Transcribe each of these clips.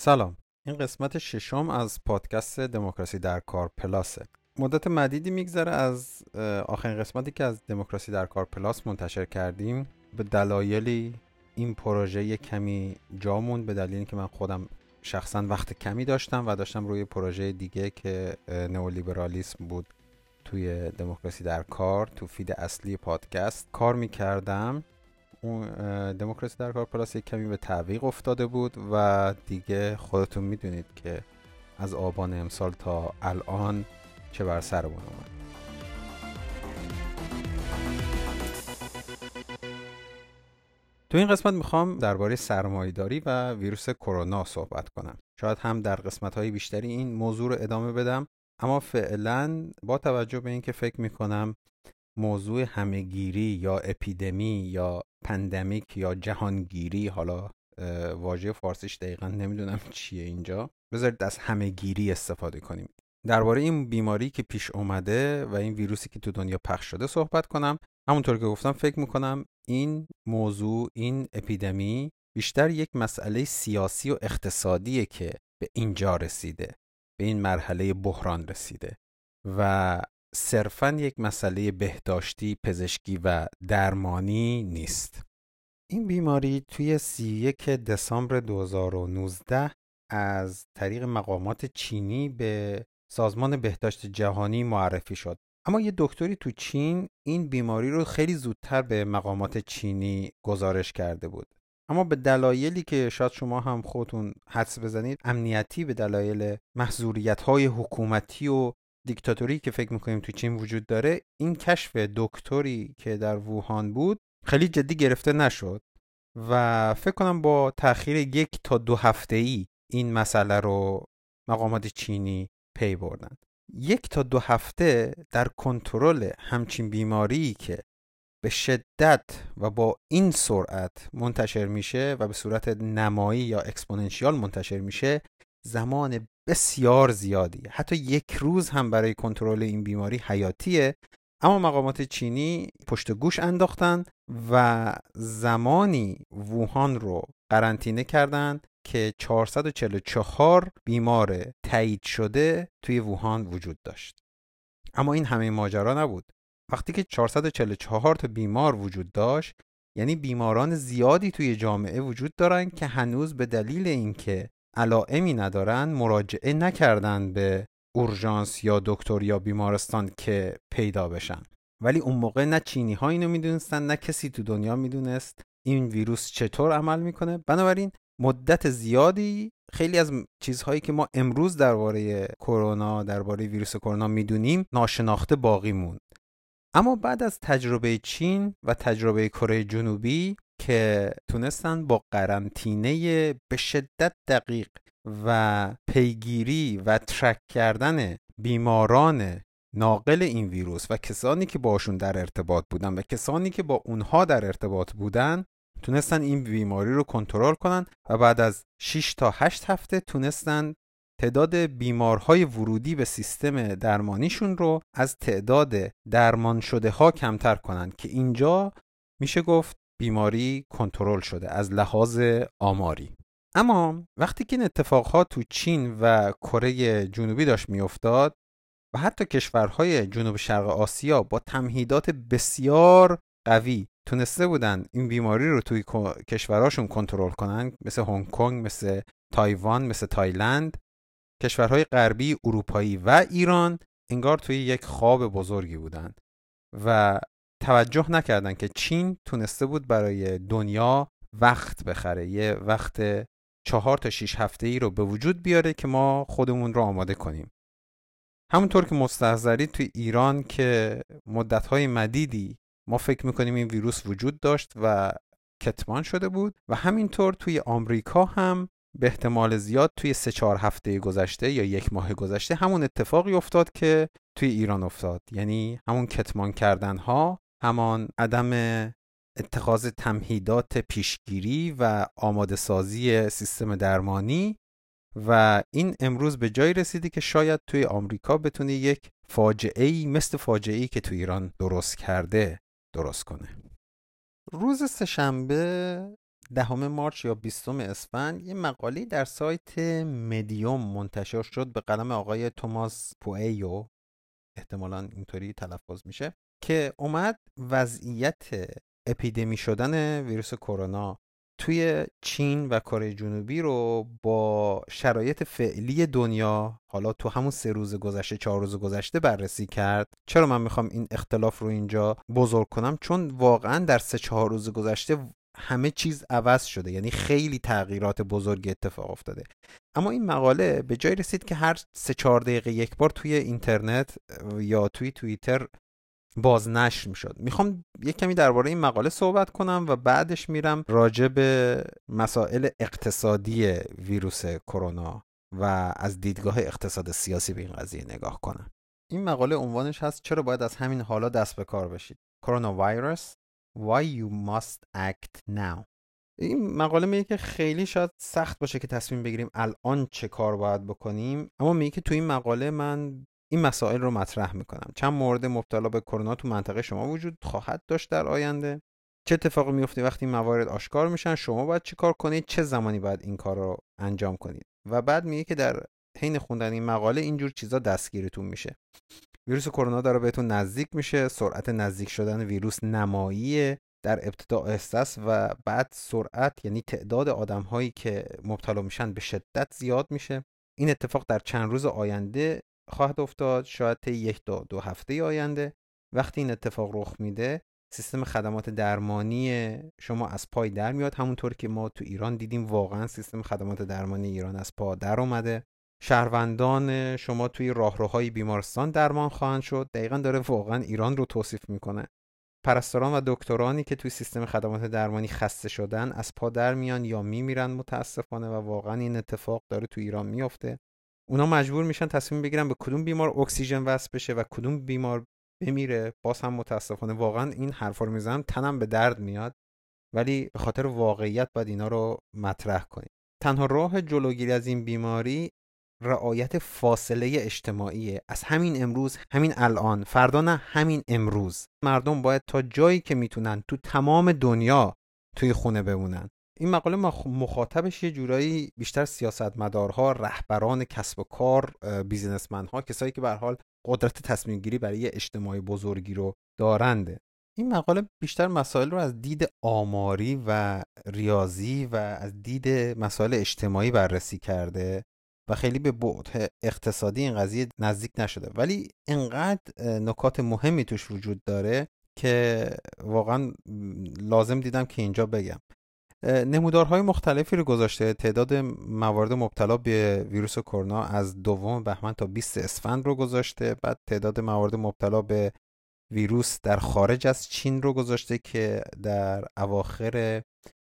سلام. این قسمت ششم از پادکست دموکراسی در کار plus ه. مدت مدیدی میگذره از آخرین قسمتی که از دموکراسی در کار plus منتشر کردیم. به دلایلی این پروژه کمی جا موند به دلیلی که من خودم شخصا وقت کمی داشتم و داشتم روی پروژه دیگه که نئولیبرالیسم بود توی دموکراسی در کار تو فید اصلی پادکست کار می‌کردم. اون دموکراسی در کار پلاس یک کمی به تعویق افتاده بود و دیگه خودتون می‌دونید که از آبان امسال تا الان چه بر سرمون اومد. تو این قسمت می‌خوام درباره سرمایهداری و ویروس کرونا صحبت کنم. شاید هم در قسمت های بیشتری این موضوع رو ادامه بدم اما فعلا با توجه به اینکه فکر می‌کنم موضوع همهگیری یا اپیدمی یا پندمیک یا جهانگیری حالا واژه فارسیش دقیقا نمی‌دونم چیه اینجا. بذارید از همهگیری استفاده کنیم. درباره این بیماری که پیش اومده و این ویروسی که تو دنیا پخش شده صحبت کنم. همونطور که گفتم فکر می‌کنم این موضوع این اپیدمی بیشتر یک مسئله سیاسی و اقتصادیه که به اینجا رسیده به این مرحله بحران رسیده. و صرفا یک مسئله بهداشتی پزشکی و درمانی نیست. این بیماری توی 31 دسامبر 2019 از طریق مقامات چینی به سازمان بهداشت جهانی معرفی شد. اما یه دکتری تو چین این بیماری رو خیلی زودتر به مقامات چینی گزارش کرده بود. اما به دلایلی که شاید شما هم خودتون حدس بزنید امنیتی به دلایل محضوریت های حکومتی و دیکتاتوری که فکر می‌کنیم تو چین وجود داره این کشف دکتری که در ووهان بود خیلی جدی گرفته نشد و فکر کنم با تاخیر یک تا دو هفته ای این مسئله رو مقامات چینی پی بردن. یک تا دو هفته در کنترل همچین بیماری که به شدت و با این سرعت منتشر میشه و به صورت نمایی یا exponential منتشر میشه زمان بسیار زیادی. حتی یک روز هم برای کنترل این بیماری حیاتیه. اما مقامات چینی پشت گوش انداختن و زمانی ووهان رو قرنطینه کردند که 444 بیمار تایید شده توی ووهان وجود داشت. اما این همه ماجرا نبود. وقتی که 444 تا بیمار وجود داشت یعنی بیماران زیادی توی جامعه وجود دارن که هنوز به دلیل اینکه علائمی ندارن مراجعه نکردن به اورژانس یا دکتر یا بیمارستان که پیدا بشن. ولی اون موقع نه چینی ها اینو می‌دونستن نه کسی تو دنیا می‌دونست این ویروس چطور عمل می‌کنه. بنابراین مدت زیادی خیلی از چیزهایی که ما امروز درباره کرونا درباره ویروس کرونا می‌دونیم ناشناخته باقی موند. اما بعد از تجربه چین و تجربه کره جنوبی که تونستن با قرنطینه به شدت دقیق و پیگیری و ترک کردن بیماران ناقل این ویروس و کسانی که باشون در ارتباط بودن و کسانی که با اونها در ارتباط بودن تونستن این بیماری رو کنترل کنن و بعد از 6 تا 8 هفته تونستن تعداد بیمارهای ورودی به سیستم درمانیشون رو از تعداد درمان شده ها کمتر کنن که اینجا میشه گفت بیماری کنترل شده از لحاظ آماری. اما وقتی که این اتفاقها تو چین و کره جنوبی داشت میافتاد و حتی کشورهای جنوب شرق آسیا با تمهیدات بسیار قوی تونسته بودن این بیماری رو توی کشورهاشون کنترل کنن مثل هنگ کنگ مثل تایوان مثل تایلند کشورهای غربی اروپایی و ایران انگار توی یک خواب بزرگی بودن و توجه نکردن که چین تونسته بود برای دنیا وقت بخره. یه وقت چهار تا شیش هفته ای رو به وجود بیاره که ما خودمون رو آماده کنیم. همونطور که مستحضری توی ایران که مدتهای مدیدی ما فکر می‌کنیم این ویروس وجود داشت و کتمان شده بود و همینطور توی آمریکا هم به احتمال زیاد توی سه چهار هفته گذشته یا یک ماه گذشته همون اتفاقی افتاد که توی ایران افتاد. یعنی همون کتمان کردن ها همان عدم اتخاذ تمهیدات پیشگیری و آماده سازی سیستم درمانی و این امروز به جایی رسیده که شاید توی آمریکا بتونه یک فاجعه ای مثل فاجعه ای که توی ایران درست کرده درست کنه. روز سهشنبه دهم مارچ یا 20 اسفند یه مقالی در سایت مدیوم منتشر شد به قلم آقای توماس پوئیو. احتمالا اینطوری تلفظ میشه. که اومد وضعیت اپیدمی شدن ویروس کرونا توی چین و کره جنوبی رو با شرایط فعلی دنیا حالا تو همون سه روز گذشته چهار روز گذشته بررسی کرد. چرا من می‌خوام این اختلاف رو اینجا بزرگ کنم؟ چون واقعا در سه چهار روز گذشته همه چیز عوض شده یعنی خیلی تغییرات بزرگ اتفاق افتاده. اما این مقاله به جای رسید که هر سه چهار دقیقه یک بار توی اینترنت یا توی توییتر بازنشر می‌شد. می‌خوام یک کمی درباره این مقاله صحبت کنم و بعدش میرم راجع به مسائل اقتصادی ویروس کرونا و از دیدگاه اقتصاد سیاسی به این قضیه نگاه کنم. این مقاله عنوانش هست چرا باید از همین حالا دست به کار بشید. کرونا ویروس Why you must act now. این مقاله میگه که خیلی شاید سخت باشه که تصمیم بگیریم الان چه کار باید بکنیم اما میگه که تو این مقاله من این مسائل رو مطرح می‌کنم. چند مورد مبتلا به کرونا تو منطقه شما وجود خواهد داشت در آینده؟ چه اتفاقی میفته وقتی این موارد آشکار میشن؟ شما باید چی کار کنید؟ چه زمانی باید این کار رو انجام کنید؟ و بعد میگه که در حین خوندن این مقاله اینجور چیزا دستگیرتون میشه. ویروس کرونا داره بهتون نزدیک میشه. سرعت نزدیک شدن ویروس نماییه. در ابتدا احساس و بعد سرعت یعنی تعداد آدم هایی که مبتلا میشن به شدت زیاد میشه. این اتفاق در چند روز آینده خواهد افتاد. شاید طی یک تا دو هفته آینده. وقتی این اتفاق رخ میده سیستم خدمات درمانی شما از پای در میاد. همونطور که ما تو ایران دیدیم واقعا سیستم خدمات درمانی ایران از پا در اومده. شهروندان شما توی راهروهای بیمارستان درمان خواهند شد. دقیقا داره واقعا ایران رو توصیف می‌کنه. پرستاران و دکترانی که توی سیستم خدمات درمانی خسته شدن از پا در میان یا میمیرن متاسفانه و واقعا این اتفاق داره تو ایران میافته. اونا مجبور میشن تصمیم بگیرن به کدوم بیمار اکسیژن وصل بشه و کدوم بیمار بمیره. باز هم متاسفانه واقعا این حرفا رو می‌زنم تنم به درد میاد. ولی به خاطر واقعیت باید اینا رو مطرح کنیم. تنها راه جلوگیری از این بیماری رعایت فاصله اجتماعی از همین امروز همین الان فردا نه همین امروز. مردم باید تا جایی که می‌تونن تو تمام دنیا توی خونه بمونن. این مقاله مخاطبش یه جورایی بیشتر سیاستمدارها رهبران کسب و کار بیزینسمنها کسایی که به حال قدرت تصمیم گیری برای اجتماعی بزرگی رو دارنده. این مقاله بیشتر مسائل رو از دید آماری و ریاضی و از دید مسائل اجتماعی بررسی کرده و خیلی به بعد اقتصادی این قضیه نزدیک نشده. ولی انقدر نکات مهمی توش وجود داره که واقعا لازم دیدم که اینجا بگم. نمودارهای مختلفی رو گذاشته. تعداد موارد مبتلا به ویروس کرونا از دوم بهمن تا 20 اسفند رو گذاشته. بعد تعداد موارد مبتلا به ویروس در خارج از چین رو گذاشته که در اواخر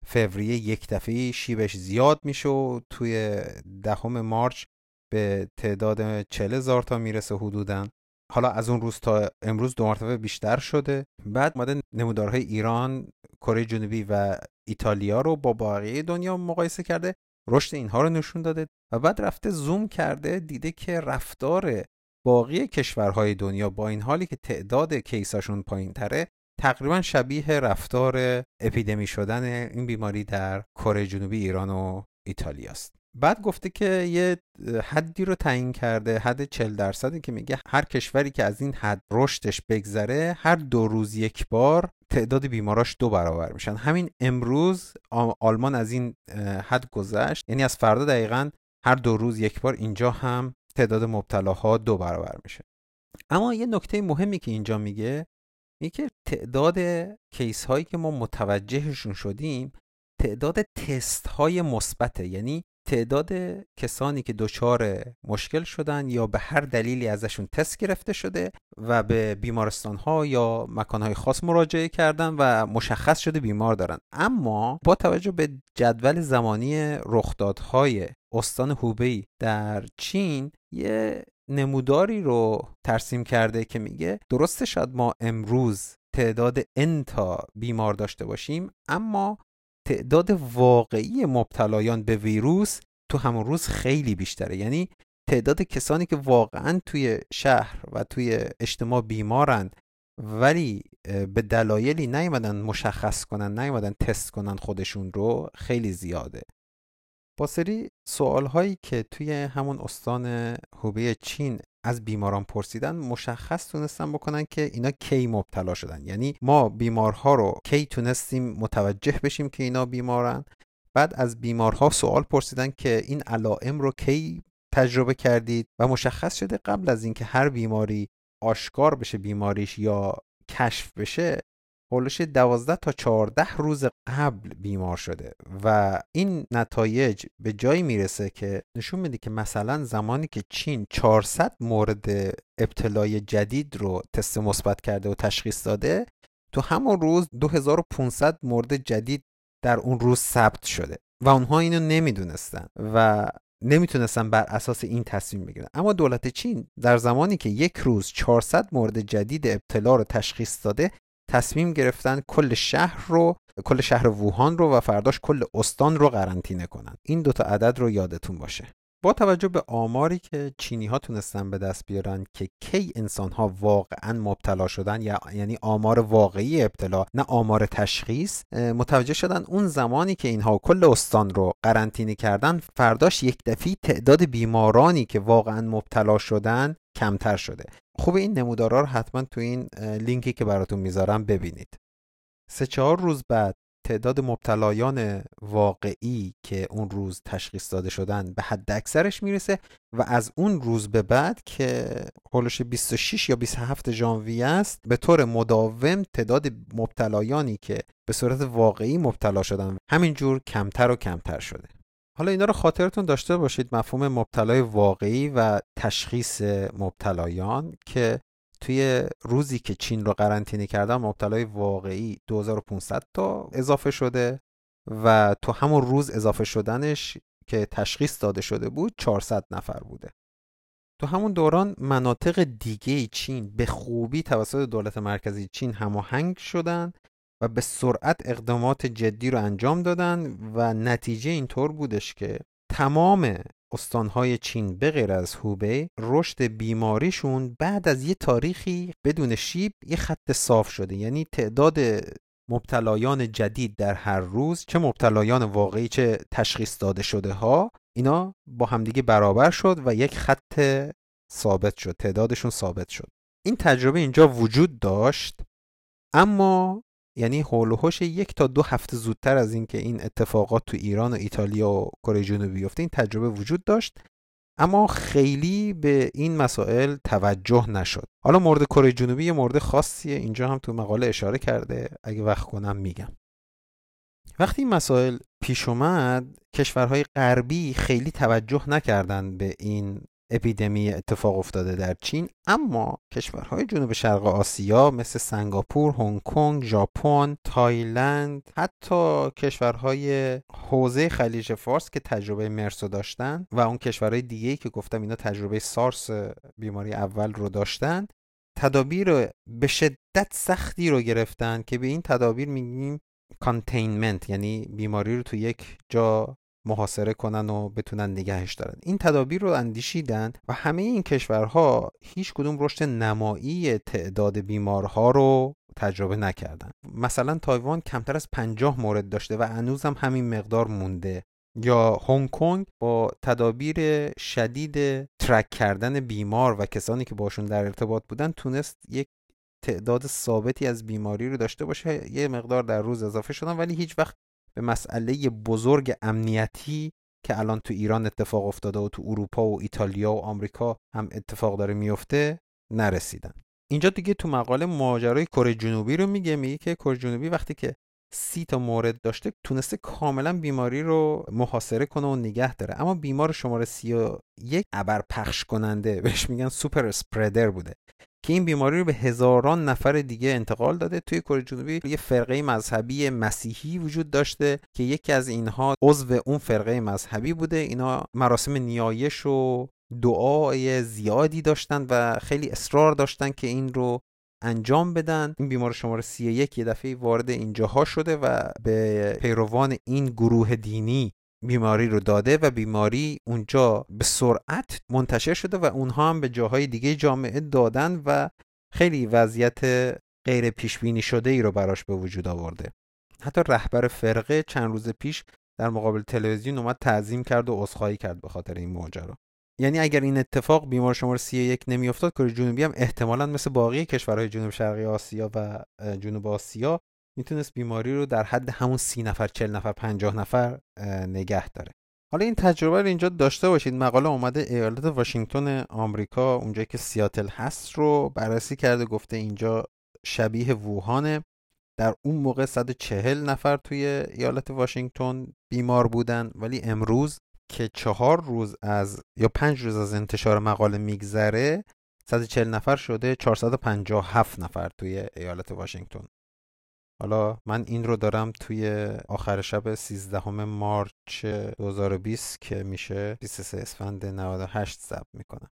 فوریه یک دفعه شیبش زیاد میشه و توی دهم مارچ به تعداد 40 هزار تا می‌رسه حدودا. حالا از اون روز تا امروز دو مرتبه بیشتر شده. بعد اومده نمودارهای ایران کره جنوبی و ایتالیا رو با بقیه دنیا مقایسه کرده رشد اینها رو نشون داده و بعد رفته زوم کرده دیده که رفتار باقی کشورهای دنیا با این حالی که تعداد کیساشون پایین تره تقریبا شبیه رفتار اپیدمی شدن این بیماری در کره جنوبی ایران و ایتالیا است. بعد گفته که یه حدی رو تعیین کرده حد 40 درصدی که میگه هر کشوری که از این حد رشدش بگذره هر دو روز یک بار تعداد بیماراش دو برابر میشن. همین امروز آلمان از این حد گذشت. یعنی از فردا دقیقا هر دو روز یک بار اینجا هم تعداد مبتلاها دو برابر میشه. اما یه نکته مهمی که اینجا میگه میگه تعداد کیس هایی که ما متوجهشون شدیم تعداد تست های مثبته. یعنی تعداد کسانی که دچار مشکل شدن یا به هر دلیلی ازشون تست گرفته شده و به بیمارستان ها یا مکان های خاص مراجعه کردن و مشخص شده بیمار دارن. اما با توجه به جدول زمانی رخدادهای استان هوبی در چین یه نموداری رو ترسیم کرده که میگه درسته شاید ما امروز تعداد انتا بیمار داشته باشیم اما تعداد واقعی مبتلایان به ویروس تو همون روز خیلی بیشتره. یعنی تعداد کسانی که واقعا توی شهر و توی اجتماع بیمارند ولی به دلایلی نیومدن مشخص کنن نیومدن تست کنن خودشون رو خیلی زیاده. با سری سوال هایی که توی همون استان هوبه چین از بیماران پرسیدن مشخص تونستن بکنن که اینا کی مبتلا شدن. یعنی ما بیمارها رو کی تونستیم متوجه بشیم که اینا بیمارن. بعد از بیمارها سوال پرسیدن که این علائم رو کی تجربه کردید؟ و مشخص شده قبل از اینکه هر بیماری آشکار بشه بیماریش یا کشف بشه هولوش 12 تا 14 روز قبل بیمار شده و این نتایج به جایی می‌رسه که نشون میده که مثلا زمانی که چین 400 مورد ابتلای جدید رو تست مثبت کرده و تشخیص داده تو همون روز 2500 مورد جدید در اون روز ثبت شده و اونها اینو نمی‌دونستن و نمی‌تونستن بر اساس این تصمیم بگیرن. اما دولت چین در زمانی که یک روز 400 مورد جدید ابتلا رو تشخیص داده تصمیم گرفتن کل شهر رو کل شهر ووهان رو و فرداش کل استان رو قرنطینه کنن. این دوتا عدد رو یادتون باشه. با توجه به آماری که چینی ها تونستن به دست بیارن که کی انسان ها واقعا مبتلا شدن یا یعنی آمار واقعی ابتلا نه آمار تشخیص متوجه شدن اون زمانی که اینها کل استان رو قرنطینه کردن فرداش یک دفعه تعداد بیمارانی که واقعا مبتلا شدن کمتر شده. خوب این نمودارا رو حتما تو این لینکی که براتون می‌ذارم ببینید. سه چهار روز بعد تعداد مبتلایان واقعی که اون روز تشخیص داده شدن به حد اکثرش می‌رسه و از اون روز به بعد که هولوش 26 یا 27 ژانویه است به طور مداوم تعداد مبتلایانی که به صورت واقعی مبتلا شدن همینجور کمتر و کمتر شده. حالا اینا رو خاطرتون داشته باشید. مفهوم مبتلای واقعی و تشخیص مبتلایان که توی روزی که چین رو قرنطینه کردن مبتلای واقعی 2500 تا اضافه شده و تو همون روز اضافه شدنش که تشخیص داده شده بود 400 نفر بوده. تو همون دوران مناطق دیگه چین به خوبی توسط دولت مرکزی چین هماهنگ شدن و به سرعت اقدامات جدی رو انجام دادن و نتیجه اینطور بودش که تمام استانهای چین به غیر از هوبی رشد بیماریشون بعد از یه تاریخی بدون شیب یه خط صاف شده. یعنی تعداد مبتلایان جدید در هر روز چه مبتلایان واقعی چه تشخیص داده شده ها اینا با همدیگه برابر شد و یک خط ثابت شد تعدادشون ثابت شد. این تجربه اینجا وجود داشت اما یعنی هول و یک تا دو هفته زودتر از اینکه این اتفاقات تو ایران و ایتالیا و کره جنوبی بیفته این تجربه وجود داشت. اما خیلی به این مسائل توجه نشد. حالا مورد کره جنوبی یه مورد خاصیه اینجا هم تو مقاله اشاره کرده. اگه وقت کنم میگم. وقتی این مسائل پیش اومد کشورهای غربی خیلی توجه نکردند به این اپیدمی اتفاق افتاده در چین اما کشورهای جنوب شرق آسیا مثل سنگاپور، هنگ کنگ، ژاپن، تایلند حتی کشورهای حوزه خلیج فارس که تجربه مرسو داشتن و اون کشورهای دیگه که گفتم اینا تجربه سارس بیماری اول رو داشتن تدابیر به شدت سختی رو گرفتن که به این تدابیر میگیم containment یعنی بیماری رو تو یک جا محاصره کنن و بتونن نگهش دارن. این تدابیر رو اندیشیدن و همه این کشورها هیچ کدوم رشد نمایی تعداد بیمارها رو تجربه نکردن. مثلا تایوان کمتر از 50 مورد داشته و هنوزم همین مقدار مونده. یا هنگ کنگ با تدابیر شدید ترک کردن بیمار و کسانی که باشون در ارتباط بودن تونست یک تعداد ثابتی از بیماری رو داشته باشه. یه مقدار در روز اضافه شدن ولی هیچ وقت به مسئله بزرگ امنیتی که الان تو ایران اتفاق افتاده و تو اروپا و ایتالیا و آمریکا هم اتفاق داره میفته نرسیدن. اینجا دیگه تو مقاله ماجرای کره جنوبی رو میگه میگه که کره جنوبی وقتی که سی تا مورد داشته تونسته کاملا بیماری رو محاصره کنه و نگه داره. اما بیمار شماره سی و یک ابر پخش کننده بهش میگن سوپر اسپردر بوده. که این بیماری رو به هزاران نفر دیگه انتقال داده. توی کره جنوبی یه فرقه مذهبی مسیحی وجود داشته که یکی از اینها عضو اون فرقه مذهبی بوده. اینا مراسم نیایش و دعای زیادی داشتن و خیلی اصرار داشتن که این رو انجام بدن. این بیمار شماره 31 یه دفعه وارد اینجاها شده و به پیروان این گروه دینی بیماری رو داده و بیماری اونجا به سرعت منتشر شده و اونها هم به جاهای دیگه جامعه دادن و خیلی وضعیت غیر پیش بینی شده ای رو براش به وجود آورده. حتی رهبر فرقه چند روز پیش در مقابل تلویزیون اومد تعظیم کرد و عذرخواهی کرد به خاطر این ماجرا یعنی اگر این اتفاق بیمار شماره 31 نمیافتاد کره جنوبی هم احتمالا مثل باقی کشورهای جنوب شرقی آسیا و جنوب آسیا می‌تونست بیماری رو در حد همون سی نفر چل نفر پنجاه نفر نگه داره. حالا این تجربه رو اینجا داشته باشید. مقاله اومده ایالت واشنگتن آمریکا اونجایی که سیاتل هست رو بررسی کرده گفته اینجا شبیه ووهانه. در اون موقع 140 نفر توی ایالت واشنگتن بیمار بودن. ولی امروز که چهار روز از یا پنج روز از انتشار مقاله میگذره 140 نفر شده 457 نفر توی ایالت واشنگتن. حالا من این رو دارم توی آخر شب 13 مارچ 2020 که میشه 23 اسفند 98 ضبط می‌کنم.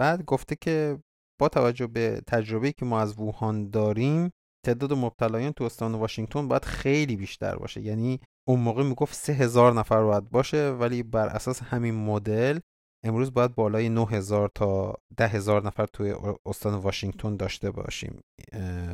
بعد گفته که با توجه به تجربه‌ای که ما از ووهان داریم تعداد مبتلایان تو استان واشنگتن باید خیلی بیشتر باشه. یعنی اون موقع می‌گفت سه هزار نفر باید باشه ولی بر اساس همین مدل امروز باید بالای 9000 تا ده هزار نفر توی استان واشنگتن داشته باشیم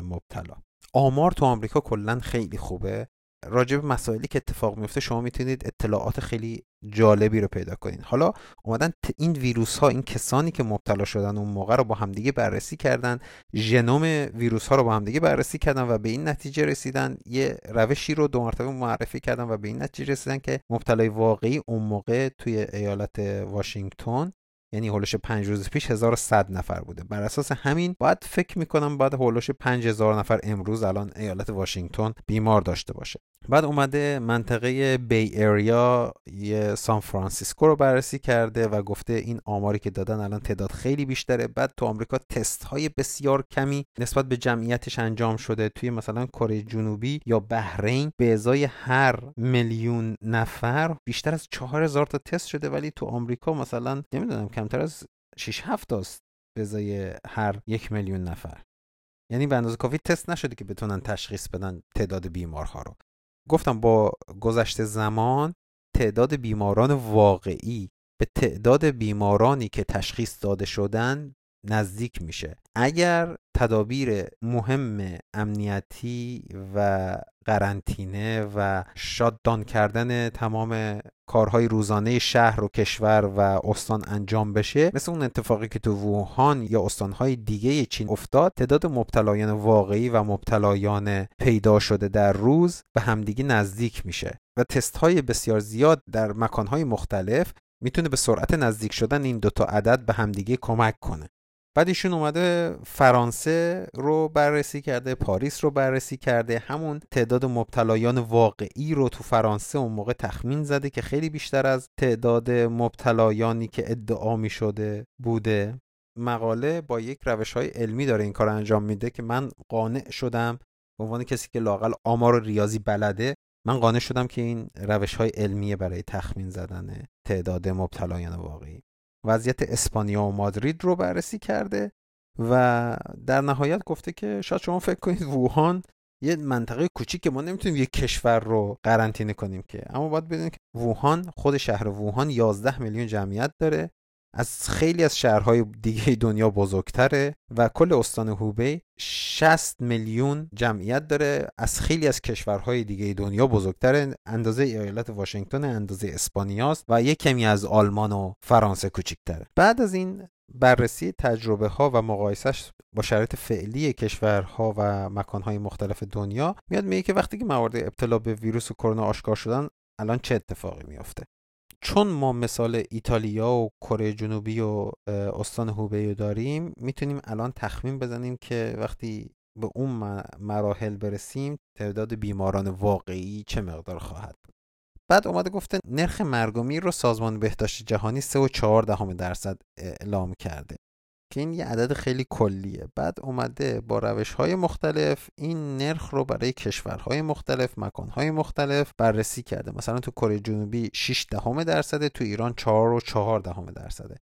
مبتلا. آمار تو آمریکا کلا خیلی خوبه. راجع به مسائلی که اتفاق میفته شما می‌تونید اطلاعات خیلی جالبی رو پیدا کنید. حالا اومدن این ویروس ها این کسانی که مبتلا شدن اون موقع رو با همدیگه بررسی کردن ژنوم ویروس ها رو با همدیگه بررسی کردن و به این نتیجه رسیدن. یه روشی رو دو مرتبه معرفی کردن و به این نتیجه رسیدن که مبتلای واقعی اون موقع توی ایالت واشنگتن یعنی حول و حوش پنج روز پیش 1100 نفر بوده. بر اساس همین باید فکر می‌کنم باید حول و حوش 5000 نفر امروز الان ایالت واشنگتن بیمار داشته باشه. بعد اومده منطقه Bay Area ی سان فرانسیسکو رو بررسی کرده و گفته این آماری که دادن الان تعداد خیلی بیشتره. بعد تو آمریکا تست های بسیار کمی نسبت به جمعیتش انجام شده. توی مثلا کره جنوبی یا بحرین به ازای هر میلیون نفر بیشتر از 4000 تا تست شده. ولی تو آمریکا مثلا نمی‌دونم کمتر از 6 7 است به ازای هر یک میلیون نفر. یعنی به اندازه کافی تست نشده که بتونن تشخیص بدن تعداد بیمارها رو. گفتم با گذشت زمان تعداد بیماران واقعی به تعداد بیمارانی که تشخیص داده شدن نزدیک میشه. اگر تدابیر مهم امنیتی و قرنطینه و شاددان کردن تمام کارهای روزانه شهر و کشور و استان انجام بشه مثل اون اتفاقی که تو ووهان یا استانهای دیگه چین افتاد تعداد مبتلایان واقعی و مبتلایان پیدا شده در روز به همدیگه نزدیک میشه و تست های بسیار زیاد در مکانهای مختلف می‌تونه به سرعت نزدیک شدن این دوتا عدد به همدیگه کمک کنه. بعد ایشون اومده فرانسه رو بررسی کرده پاریس رو بررسی کرده همون تعداد مبتلایان واقعی رو تو فرانسه اون موقع تخمین زده که خیلی بیشتر از تعداد مبتلایانی که ادعا می شده بوده. مقاله با یک روش های علمی داره این کار انجام میده که من قانع شدم به عنوان کسی که لاقل آمار و ریاضی بلده من قانع شدم که این روش های علمیه برای تخمین زدن تعداد مبتلایان واقعی. وضعیت اسپانیا و مادرید رو بررسی کرده و در نهایت گفته که شاید شما فکر کنید ووهان یه منطقه کوچیک که ما نمی‌تونیم یه کشور رو قرنطینه کنیم که. اما باید بدونید که ووهان خود شهر ووهان 11 میلیون جمعیت داره. از خیلی از شهرهای دیگه دنیا بزرگتره و کل استان هوبی 60 میلیون جمعیت داره. از خیلی از کشورهای دیگه دنیا بزرگتره. اندازه ایالت واشنگتن اندازه اسپانیاست و یک کمی از آلمان و فرانسه کوچکتره بعد از این بررسی تجربه ها و مقایسش با شرایط فعلی کشورها و مکانهای مختلف دنیا میاد میگه که وقتی که موارد ابتلا به ویروس کرونا آشکار شدن الان چه اتفاقی میافته؟ چون ما مثال ایتالیا و کره جنوبی و استان هوبیو داریم می‌تونیم الان تخمین بزنیم که وقتی به اون مراحل برسیم تعداد بیماران واقعی چه مقدار خواهد بود؟ بعد اومده گفته نرخ مرگ و میر رو سازمان بهداشت جهانی 3.4 دهم درصد اعلام کرده. که این یه عدد خیلی کلیه. بعد اومده با روش های مختلف این نرخ رو برای کشورهای مختلف مکانهای مختلف بررسی کرده. مثلا تو کره جنوبی 6 دهم درصده تو ایران 4 و 4 دهم درصده.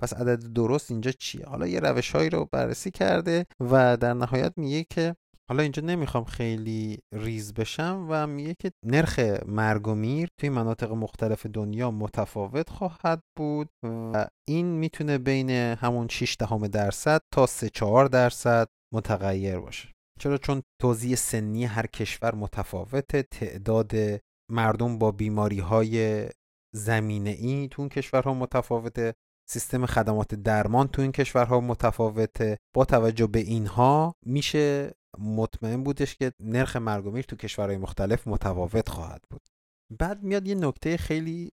پس عدد درست اینجا چیه؟ حالا یه روش هایی رو بررسی کرده و در نهایت میگه که حالا اینجا نمی‌خوام خیلی ریز بشم و میگه که نرخ مرگ و میر توی مناطق مختلف دنیا متفاوت خواهد بود و این می‌تونه بین همون 6 دهم درصد تا 3 4 درصد متغیر باشه. چرا؟ چون توزیع سنی هر کشور متفاوته تعداد مردم با بیماری های زمینه ای تو اون کشورها متفاوته. سیستم خدمات درمان تو این کشورها متفاوته. با توجه به اینها میشه مطمئن بودش که نرخ مرگ و میر تو کشورهای مختلف متفاوت خواهد بود. بعد میاد یه نکته خیلی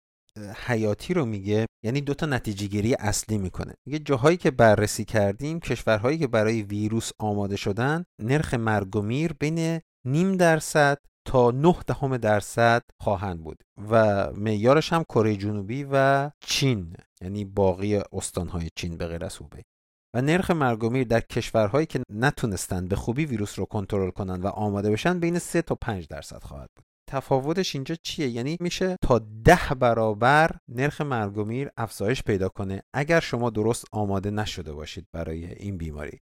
حیاتی رو میگه. یعنی دو تا نتیجه گیری اصلی می‌کنه. میگه جاهایی که بررسی کردیم کشورهایی که برای ویروس آماده شدن نرخ مرگ و میر بین نیم درصد تا 9 دهم درصد خواهند بود و معیارش هم کره جنوبی و چین یعنی باقی استانهای چین به غیر از هوبی. و نرخ مرگ و میر در کشورهایی که نتونستند به خوبی ویروس رو کنترل کنند و آماده بشن بین 3 تا 5 درصد خواهد بود. تفاوتش اینجا چیه؟ یعنی میشه تا ده برابر نرخ مرگ و میر افزایش پیدا کنه اگر شما درست آماده نشده باشید برای این بیماری.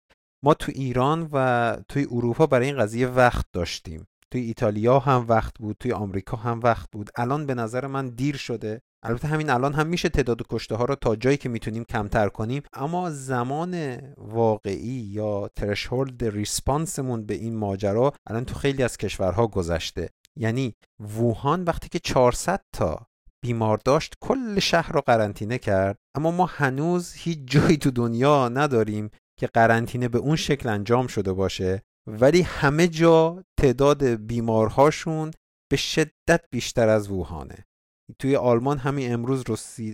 ما تو ایران و توی اروپا برای این قضیه وقت داشتیم. توی ایتالیا هم وقت بود توی آمریکا هم وقت بود. الان به نظر من دیر شده. البته همین الان هم میشه تعداد کشته ها رو تا جایی که می‌تونیم کمتر کنیم. اما زمان واقعی یا ترشهولد ریسپانسمون به این ماجرا الان تو خیلی از کشورها گذشته. یعنی ووهان وقتی که 400 تا بیمار داشت کل شهر رو قرنطینه کرد. اما ما هنوز هیچ جایی تو دنیا نداریم که قرنطینه به اون شکل انجام شده باشه. ولی همه جا تعداد بیمارهاشون به شدت بیشتر از ووهانه. توی آلمان همین امروز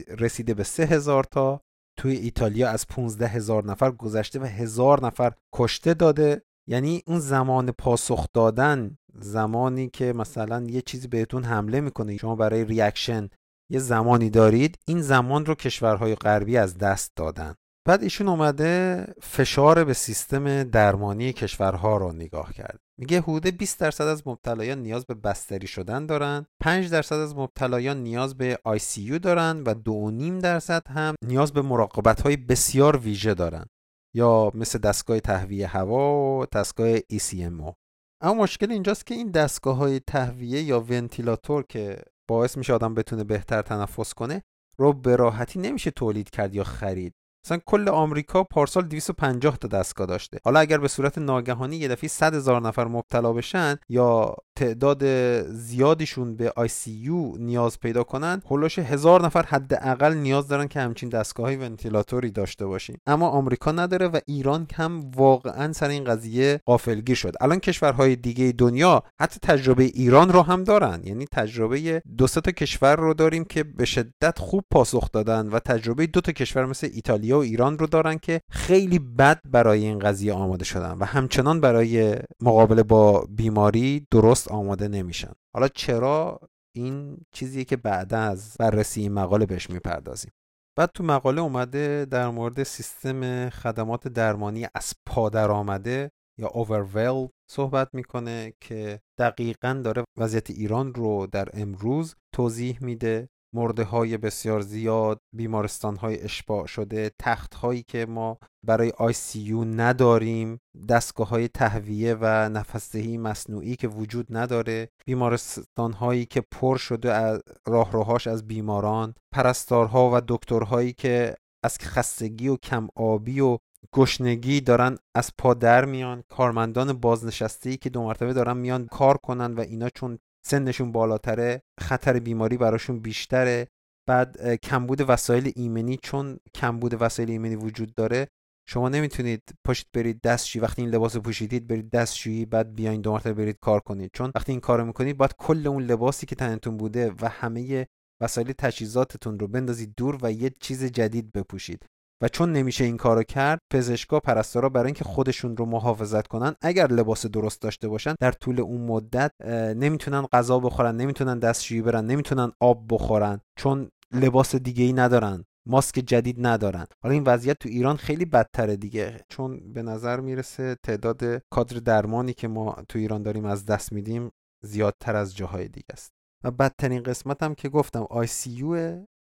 رسیده به سه هزار تا توی ایتالیا از 15 هزار نفر گذشته و هزار نفر کشته داده. یعنی اون زمان پاسخ دادن زمانی که مثلا یه چیزی بهتون حمله می‌کنه شما برای ریاکشن یه زمانی دارید این زمان رو کشورهای غربی از دست دادن. بعد ایشون اومده فشار به سیستم درمانی کشورها رو نگاه کرد. میگه حدود 20 درصد از مبتلایان نیاز به بستری شدن دارن 5 درصد از مبتلایان نیاز به ICU دارن و 2.5 درصد هم نیاز به مراقبت های بسیار ویژه دارن. یا مثل دستگاه تهویه هوا و دستگاه ECMO اما مشکل اینجاست که این دستگاه های تهویه یا ونتیلاتور که باعث میشه آدم بتونه بهتر تنفس کنه رو به راحتی نمیشه تولید کرد یا خرید. مثلا کل آمریکا پارسال 250 تا دستگاه داشته. حالا اگر به صورت ناگهانی یه دفعه 100 هزار نفر مبتلا بشن یا تعداد زیادیشون به ICU نیاز پیدا کنن هولوش هزار نفر حداقل نیاز دارن که همچین دستگاه های ونتیلاتوری داشته باشیم اما آمریکا نداره و ایران هم واقعا سر این قضیه غافلگیر شد. الان کشورهای دیگه دنیا حتی تجربه ایران رو هم دارن. یعنی تجربه دو تا کشور رو داریم که به شدت خوب پاسخ دادن و تجربه دو تا کشور مثل ایتالیا و ایران رو دارن که خیلی بد برای این قضیه آماده شدن و همچنان برای مقابله با بیماری درست آماده نمیشن. حالا چرا؟ این چیزیه که بعد از بررسی این مقاله بهش می‌پردازیم. بعد تو مقاله اومده در مورد سیستم خدمات درمانی از پادر آمده یا overwhelmed صحبت می‌کنه که دقیقا داره وضعیت ایران رو در امروز توضیح میده. مرده های بسیار زیاد بیمارستان های اشباع شده تخت هایی که ما برای آی سی نداریم دستگاه های تهویه و نفسدهی مصنوعی که وجود نداره بیمارستان هایی که پر شده از راهروهاش از بیماران پرستارها و دکترهایی که از خستگی و کم آبی و گشنگی دارن از پا در میان کارمندان بازنشسته ای که دو مرتبه دارن میان کار کنن و اینا چون سنشون بالاتره خطر بیماری براشون بیشتره. بعد کمبود وسایل ایمنی چون کمبود وسایل ایمنی وجود داره شما نمی‌تونید پاشید برید دستشویی وقتی این لباس پوشیدید برید دستشویی بعد بیاین دو برید کار کنید. چون وقتی این کارو می‌کنید باید کل اون لباسی که تنتون بوده و همه وسایل تجهیزاتتون رو بندازید دور و یه چیز جدید بپوشید. و چون نمیشه این کارو کرد پزشکا پرستارا برای اینکه خودشون رو محافظت کنن اگر لباس درست داشته باشن در طول اون مدت نمی‌تونن غذا بخورن نمی‌تونن دستشویی برن نمی‌تونن آب بخورن چون لباس دیگه ای ندارن ماسک جدید ندارن. حالا این وضعیت تو ایران خیلی بدتره دیگه چون به نظر می‌رسه تعداد کادر درمانی که ما تو ایران داریم از دست میدیم زیادتر از جاهای دیگه است. و بدترین قسمت هم که گفتم آی سی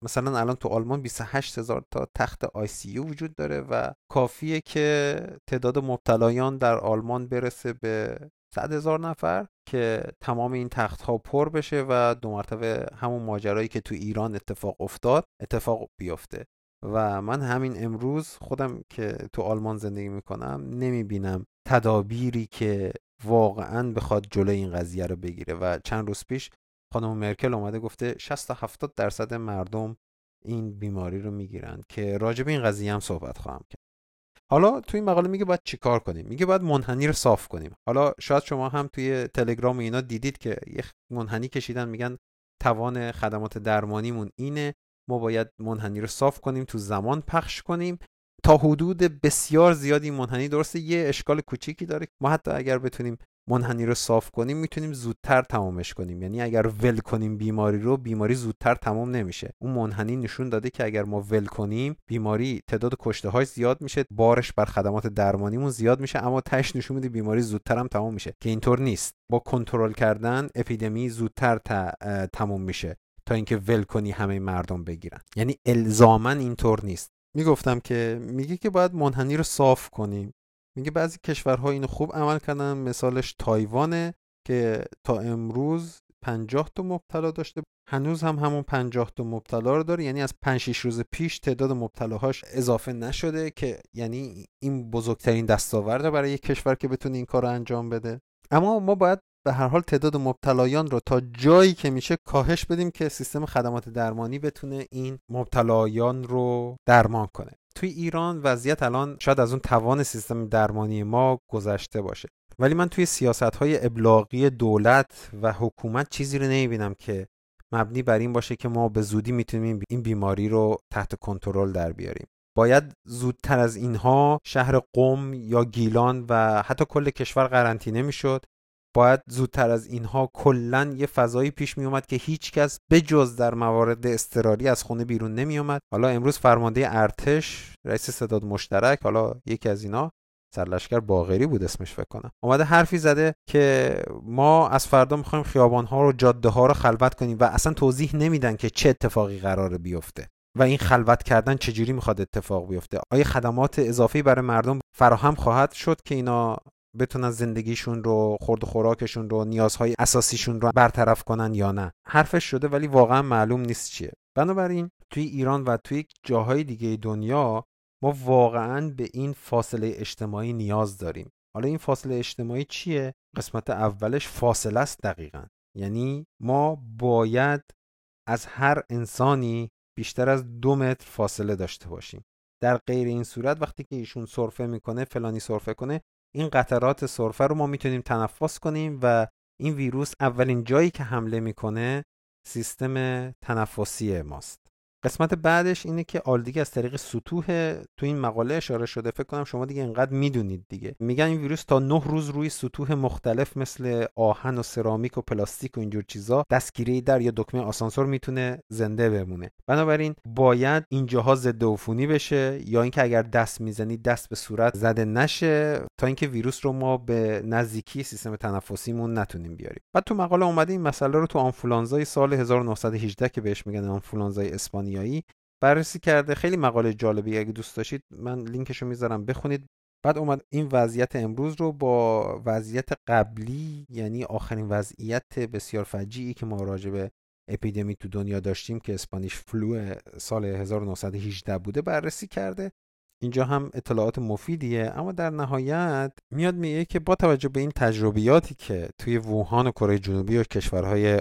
مثلا الان تو آلمان 28 هزار تا تخت آی سی وجود داره و کافیه که تعداد مبتلایان در آلمان برسه به 100 هزار نفر که تمام این تخت ها پر بشه و دو مرتبه همون ماجرایی که تو ایران اتفاق افتاد اتفاق بیفته. و من همین امروز خودم که تو آلمان زندگی می‌کنم نمی‌بینم تدابیری که واقعا بخواد جلوی این قضیه رو بگیره. و چند روز پیش خانم مرکل اومده گفته 60 تا 70 درصد مردم این بیماری رو می‌گیرن که راجع به این قضیه هم صحبت خواهم کرد. حالا توی این مقاله میگه باید چیکار کنیم؟ میگه باید منحنی رو صاف کنیم. حالا شاید شما هم توی تلگرام اینا دیدید که یه منحنی کشیدن میگن توان خدمات درمانیمون اینه ما باید منحنی رو صاف کنیم تو زمان پخش کنیم. تا حدود بسیار زیادی منحنی درسته یه اشکال کوچیکی داره. ما حتی اگر بتونیم منحنی رو صاف کنیم می‌تونیم زودتر تمامش کنیم. یعنی اگر ول کنیم بیماری رو بیماری زودتر تمام نمیشه. اون منحنی نشون داده که اگر ما ول کنیم بیماری تعداد کشته های زیاد میشه بارش بر خدمات درمانیمون زیاد میشه اما تش نشون میده بیماری زودتر هم تمام میشه. که اینطور نیست. با کنترل کردن اپیدمی زودتر تموم میشه. تا اینکه ول کنی همه مردم بگیرن. یعنی الزاما اینطور نیست. می‌گفتم که میگه که باید منحنی رو صاف کنیم. میگه بعضی کشورها اینو خوب عمل کردن. مثالش تایوانه که تا امروز 50 تا مبتلا داشته. هنوز هم همون 50 تا مبتلا رو داره. یعنی از 5 6 روز پیش تعداد مبتلاهاش اضافه نشده که یعنی این بزرگترین دستاورده برای یک کشور که بتونه این کار رو انجام بده. اما ما باید به هر حال تعداد مبتلایان رو تا جایی که میشه کاهش بدیم که سیستم خدمات درمانی بتونه این مبتلایان رو درمان کنه. توی ایران وضعیت الان شاید از اون توان سیستم درمانی ما گذشته باشه. ولی من توی سیاست های ابلاغی دولت و حکومت چیزی رو نمی‌بینم که مبنی بر این باشه که ما به زودی می‌تونیم این بیماری رو تحت کنترل در بیاریم. باید زودتر از اینها شهر قم یا گیلان و حتی کل کشور قرنطینه می‌شد. باید زودتر از اینها کلا یه فضایی پیش می اومد که هیچ کس بجز در موارد اضطراری از خونه بیرون نمی اومد حالا امروز فرمانده ارتش رئیس صداد مشترک حالا یکی از اینا سرلشکر باغری بود اسمش فکر کنم. اومده حرفی زده که ما از فردا می‌خوایم خیابان ها رو جاده ها رو خلوت کنیم و اصلا توضیح نمیدن که چه اتفاقی قراره بیفته و این خلوت کردن چجوری می‌خواد اتفاق بیفته. آیا خدمات اضافی برای مردم فراهم خواهد شد که اینا بتونن زندگیشون رو خورد خوراکشون رو نیازهای اساسیشون رو برطرف کنن یا نه. حرفش شده ولی واقعا معلوم نیست چیه. بنابراین توی ایران و توی جاهای دیگه دنیا ما واقعا به این فاصله اجتماعی نیاز داریم. حالا این فاصله اجتماعی چیه؟ قسمت اولش فاصله است دقیقا. یعنی ما باید از هر انسانی بیشتر از دو متر فاصله داشته باشیم. در غیر این صورت وقتی که ایشون سرفه می‌کنه فلانی سرفه کنه این قطرات سرفه رو ما می‌تونیم تنفس کنیم و این ویروس اولین جایی که حمله می‌کنه سیستم تنفسی ماست. قسمت بعدش اینه که آلودگی از طریق سطوح تو این مقاله اشاره شده. فکر کنم شما دیگه اینقدر می‌دونید دیگه. میگن این ویروس تا نه روز روی سطوح مختلف مثل آهن و سرامیک و پلاستیک و اینجور چیزا دستگیری در یا دکمه آسانسور می‌تونه زنده بمونه. بنابراین باید این جاها ضد عفونی بشه یا اینکه اگر دست می‌زنید دست به صورت زده نشه تا اینکه ویروس رو ما به نزدیکی سیستم تنفسیمون نتونیم بیاریم. بعد تو مقاله اومده این مسئله رو تو آنفولانزای سال 1918 که بهش میگن آنفولانزای اسپانی بررسی کرده. خیلی مقاله جالبی اگه دوست داشتید من لینکشو می‌ذارم بخونید. بعد اومد این وضعیت امروز رو با وضعیت قبلی یعنی آخرین وضعیت بسیار فجیعی که ما راجع به اپیدمی تو دنیا داشتیم که اسپانیش فلو سال 1918 بوده بررسی کرده. اینجا هم اطلاعات مفیدیه اما در نهایت میاد میگه که با توجه به این تجربیاتی که توی ووهان و کره جنوبی و کشورهای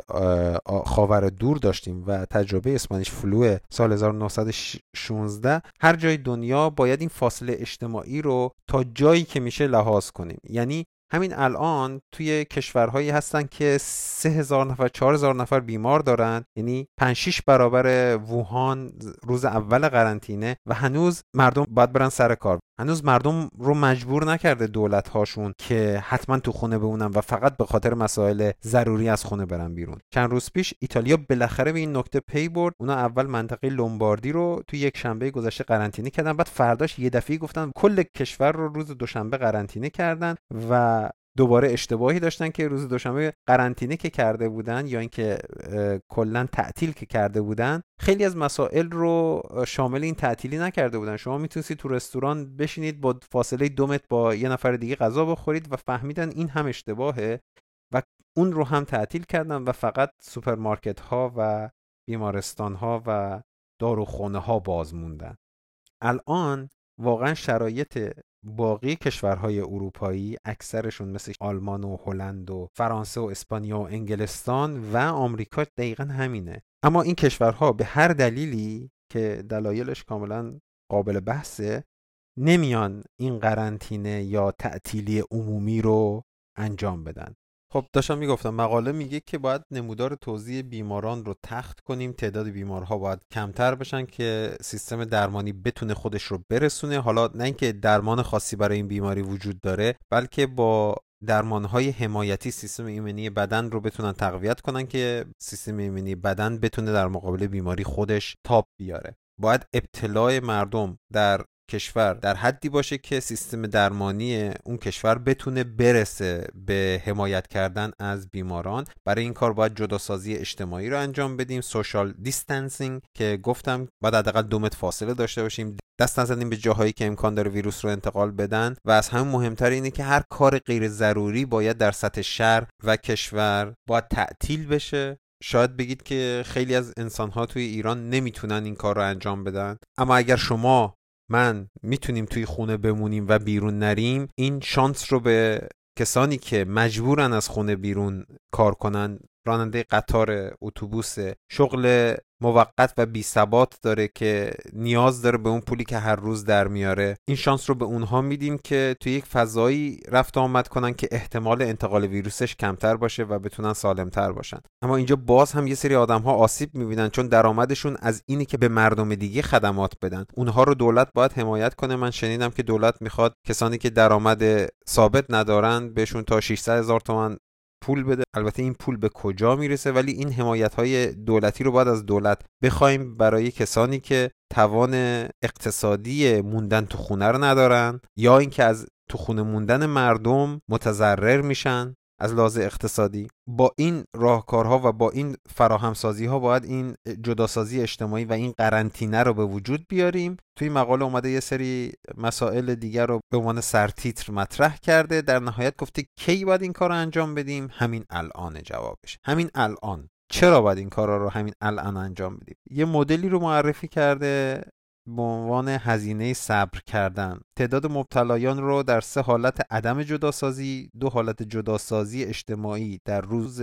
خاور دور داشتیم و تجربه Spanish flu سال 1916 هر جای دنیا باید این فاصله اجتماعی رو تا جایی که میشه لحاظ کنیم. یعنی همین الان توی کشورهایی هستن که سه هزار نفر چهار هزار نفر بیمار دارن یعنی 5 6 برابر ووهان روز اول قرنطینه و هنوز مردم باید برن سر کار. هنوز مردم رو مجبور نکرده دولت هاشون که حتما تو خونه بمونن و فقط به خاطر مسائل ضروری از خونه برن بیرون. چند روز پیش ایتالیا بالاخره به این نکته پی برد. اونا اول منطقه لومباردی رو تو یک شنبه گذشته قرنطینه کردن بعد فرداش یه دفعه گفتن کل کشور رو روز دوشنبه قرنطینه کردن و دوباره اشتباهی داشتن که روز دوشنبه قرنطینه که کرده بودن یا اینکه کلا تعطیل که کرده بودن خیلی از مسائل رو شامل این تعطیلی نکرده بودن. شما می‌تونستید تو رستوران بشینید با فاصله دو متر با یه نفر دیگه غذا بخورید و فهمیدن این هم اشتباهه و اون رو هم تعطیل کردن و فقط سوپرمارکت ها و بیمارستان ها و داروخانه ها باز موندن الان واقعا شرایط باقی کشورهای اروپایی اکثرشون مثل آلمان و هلند و فرانسه و اسپانیا و انگلستان و آمریکا دقیقا همینه. اما این کشورها به هر دلیلی که دلایلش کاملا قابل بحثه نمیان این قرنطینه یا تعطیلی عمومی رو انجام بدن. خب داشتم می‌گفتم مقاله میگه که باید نمودار توزیع بیماران رو تخت کنیم تعداد بیمارها باید کمتر بشن که سیستم درمانی بتونه خودش رو برسونه. حالا نه اینکه درمان خاصی برای این بیماری وجود داره بلکه با درمانهای حمایتی سیستم ایمنی بدن رو بتونن تقویت کنن که سیستم ایمنی بدن بتونه در مقابل بیماری خودش تاب بیاره. باید ابتلای مردم در کشور در حدی باشه که سیستم درمانی اون کشور بتونه برسه به حمایت کردن از بیماران. برای این کار باید جداسازی اجتماعی رو انجام بدیم. social distancing که گفتم باید حداقل دو متر فاصله داشته باشیم. دست نزنیم به جاهایی که امکان داره ویروس رو انتقال بدن. و از همه مهمتر اینه که هر کار غیر ضروری باید در سطح شهر و کشور باید تعطیل بشه. شاید بگید که خیلی از انسانها توی ایران نمی‌تونن این کار رو انجام بدن. اما اگر شما من می‌تونیم توی خونه بمونیم و بیرون نریم این شانس رو به کسانی که مجبورن از خونه بیرون کار کنن راننده قطار اتوبوس شغل موقت و بی ثبات داره که نیاز داره به اون پولی که هر روز در میاره. این شانس رو به اونها میدیم که توی یک فضایی رفت آمد کنن که احتمال انتقال ویروسش کمتر باشه و بتونن سالمتر باشن. اما اینجا باز هم یه سری آدم ها آسیب می‌بینن چون درآمدشون از اینی که به مردم دیگه خدمات بدن. اونها رو دولت باید حمایت کنه. من شنیدم که دولت می‌خواد کسانی که درآمد ثابت ندارن بهشون تا 600 هزار تومن پول بده. البته این پول به کجا می‌رسه؟ ولی این حمایت های دولتی رو باید از دولت بخوایم برای کسانی که توان اقتصادی موندن تو خونه رو ندارن یا اینکه از تو خونه موندن مردم متضرر میشن. از لحاظ اقتصادی با این راهکارها و با این فراهمسازی ها باید این جداسازی اجتماعی و این قرنطینه رو به وجود بیاریم. توی مقاله اومده یه سری مسائل دیگر رو به عنوان سرتیتر مطرح کرده. در نهایت گفته کی باید این کار رو انجام بدیم؟ همین الان جوابش. همین الان. چرا باید این کارا رو همین الان انجام بدیم؟ یه مدلی رو معرفی کرده. به عنوان هزینه صبر کردن. تعداد مبتلایان رو در سه حالت عدم جداسازی دو حالت جداسازی اجتماعی در روز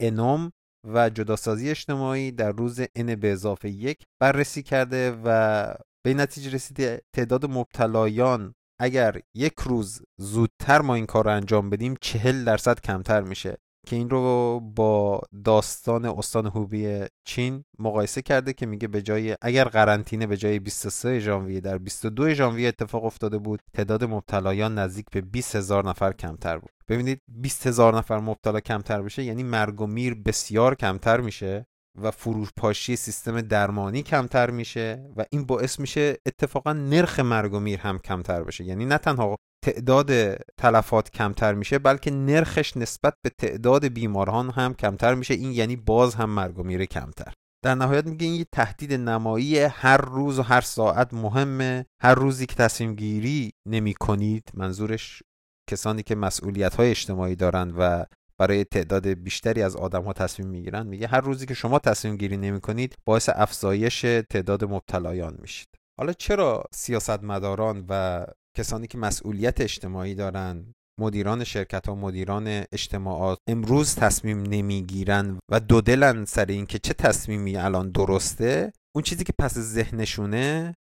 انوم و جداسازی اجتماعی در روز ان به اضافه یک بررسی کرده و به نتیجه رسیده تعداد مبتلایان اگر یک روز زودتر ما این کار رو انجام بدیم چهل درصد کمتر میشه. که این رو با داستان استان هوبی چین مقایسه کرده که میگه به جای اگر قرنطینه به جای 23 ژانویه در 22 ژانویه اتفاق افتاده بود تعداد مبتلایان نزدیک به 20 هزار نفر کمتر بود. ببینید 20 هزار نفر مبتلا کمتر بشه یعنی مرگ و میر بسیار کمتر میشه و فروپاشی سیستم درمانی کمتر میشه و این باعث میشه اتفاقا نرخ مرگ و میر هم کمتر بشه. یعنی نه تنها تعداد تلفات کمتر میشه بلکه نرخش نسبت به تعداد بیماران هم کمتر میشه. این یعنی باز هم مرگ و میره کمتر. در نهایت میگه این یه تهدید نمایی هر روز و هر ساعت مهمه. هر روزی که تصمیم گیری نمی کنید منظورش کسانی که مسئولیت های اجتماعی دارند و برای تعداد بیشتری از آدم ها تصمیم می‌گیرن میگه هر روزی که شما تصمیم گیری نمی کنید باعث افزایش تعداد مبتلایان میشید. حالا چرا سیاستمداران و کسانی که مسئولیت اجتماعی دارن مدیران شرکت ها مدیران اجتماعات امروز تصمیم نمی‌گیرن و دو دلن سر این که چه تصمیمی الان درسته اون چیزی که پس ذهنشونه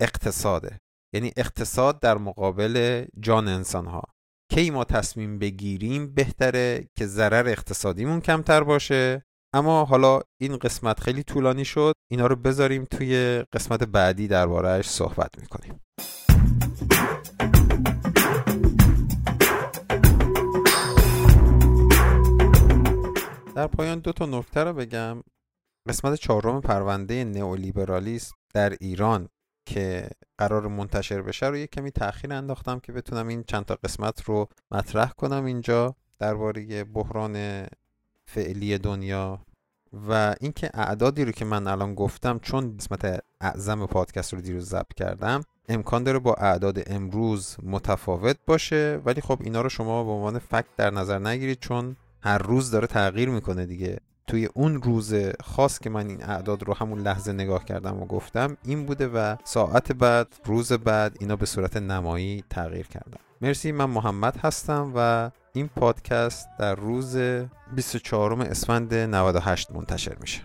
اقتصاده. یعنی اقتصاد در مقابل جان انسان ها کی ما تصمیم بگیریم بهتره که ضرر اقتصادیمون کمتر باشه. اما حالا این قسمت خیلی طولانی شد. اینا رو بذاریم توی قسمت بعدی دربارهش صحبت می‌کنیم. در پایان دو تا نکته رو بگم. قسمت چهارم پرونده نئولیبرالیسم در ایران که قرار منتشر بشه رو یه کمی تاخیر انداختم که بتونم این چند تا قسمت رو مطرح کنم اینجا درباره بحران فعلی دنیا و اینکه اعدادی رو که من الان گفتم چون قسمت اعظم پادکست رو دیروز ضبط کردم امکان داره با اعداد امروز متفاوت باشه. ولی خب اینا رو شما به عنوان فکت در نظر نگیرید چون هر روز داره تغییر می‌کنه دیگه. توی اون روز خاص که من این اعداد رو همون لحظه نگاه کردم و گفتم این بوده و ساعت بعد روز بعد اینا به صورت نمایی تغییر کردم. مرسی من محمد هستم و این پادکست در روز 24 اسفند 98 منتشر میشه.